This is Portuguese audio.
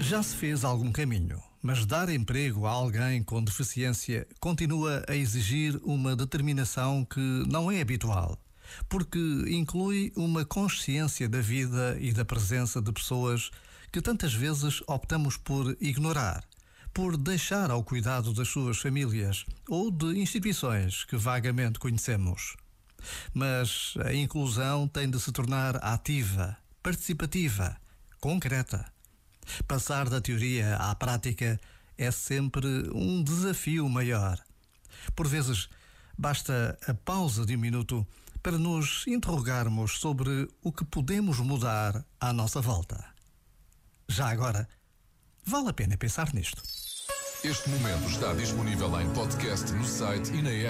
Já se fez algum caminho, mas dar emprego a alguém com deficiência continua a exigir uma determinação que não é habitual, porque inclui uma consciência da vida e da presença de pessoas que tantas vezes optamos por ignorar, por deixar ao cuidado das suas famílias ou de instituições que vagamente conhecemos. Mas a inclusão tem de se tornar ativa, participativa, concreta Passar da teoria à prática é sempre um desafio maior. Por vezes, basta a pausa de um minuto para nos interrogarmos sobre o que podemos mudar à nossa volta. Já agora, vale a pena pensar nisto. Este momento está disponível em podcast no site e na app.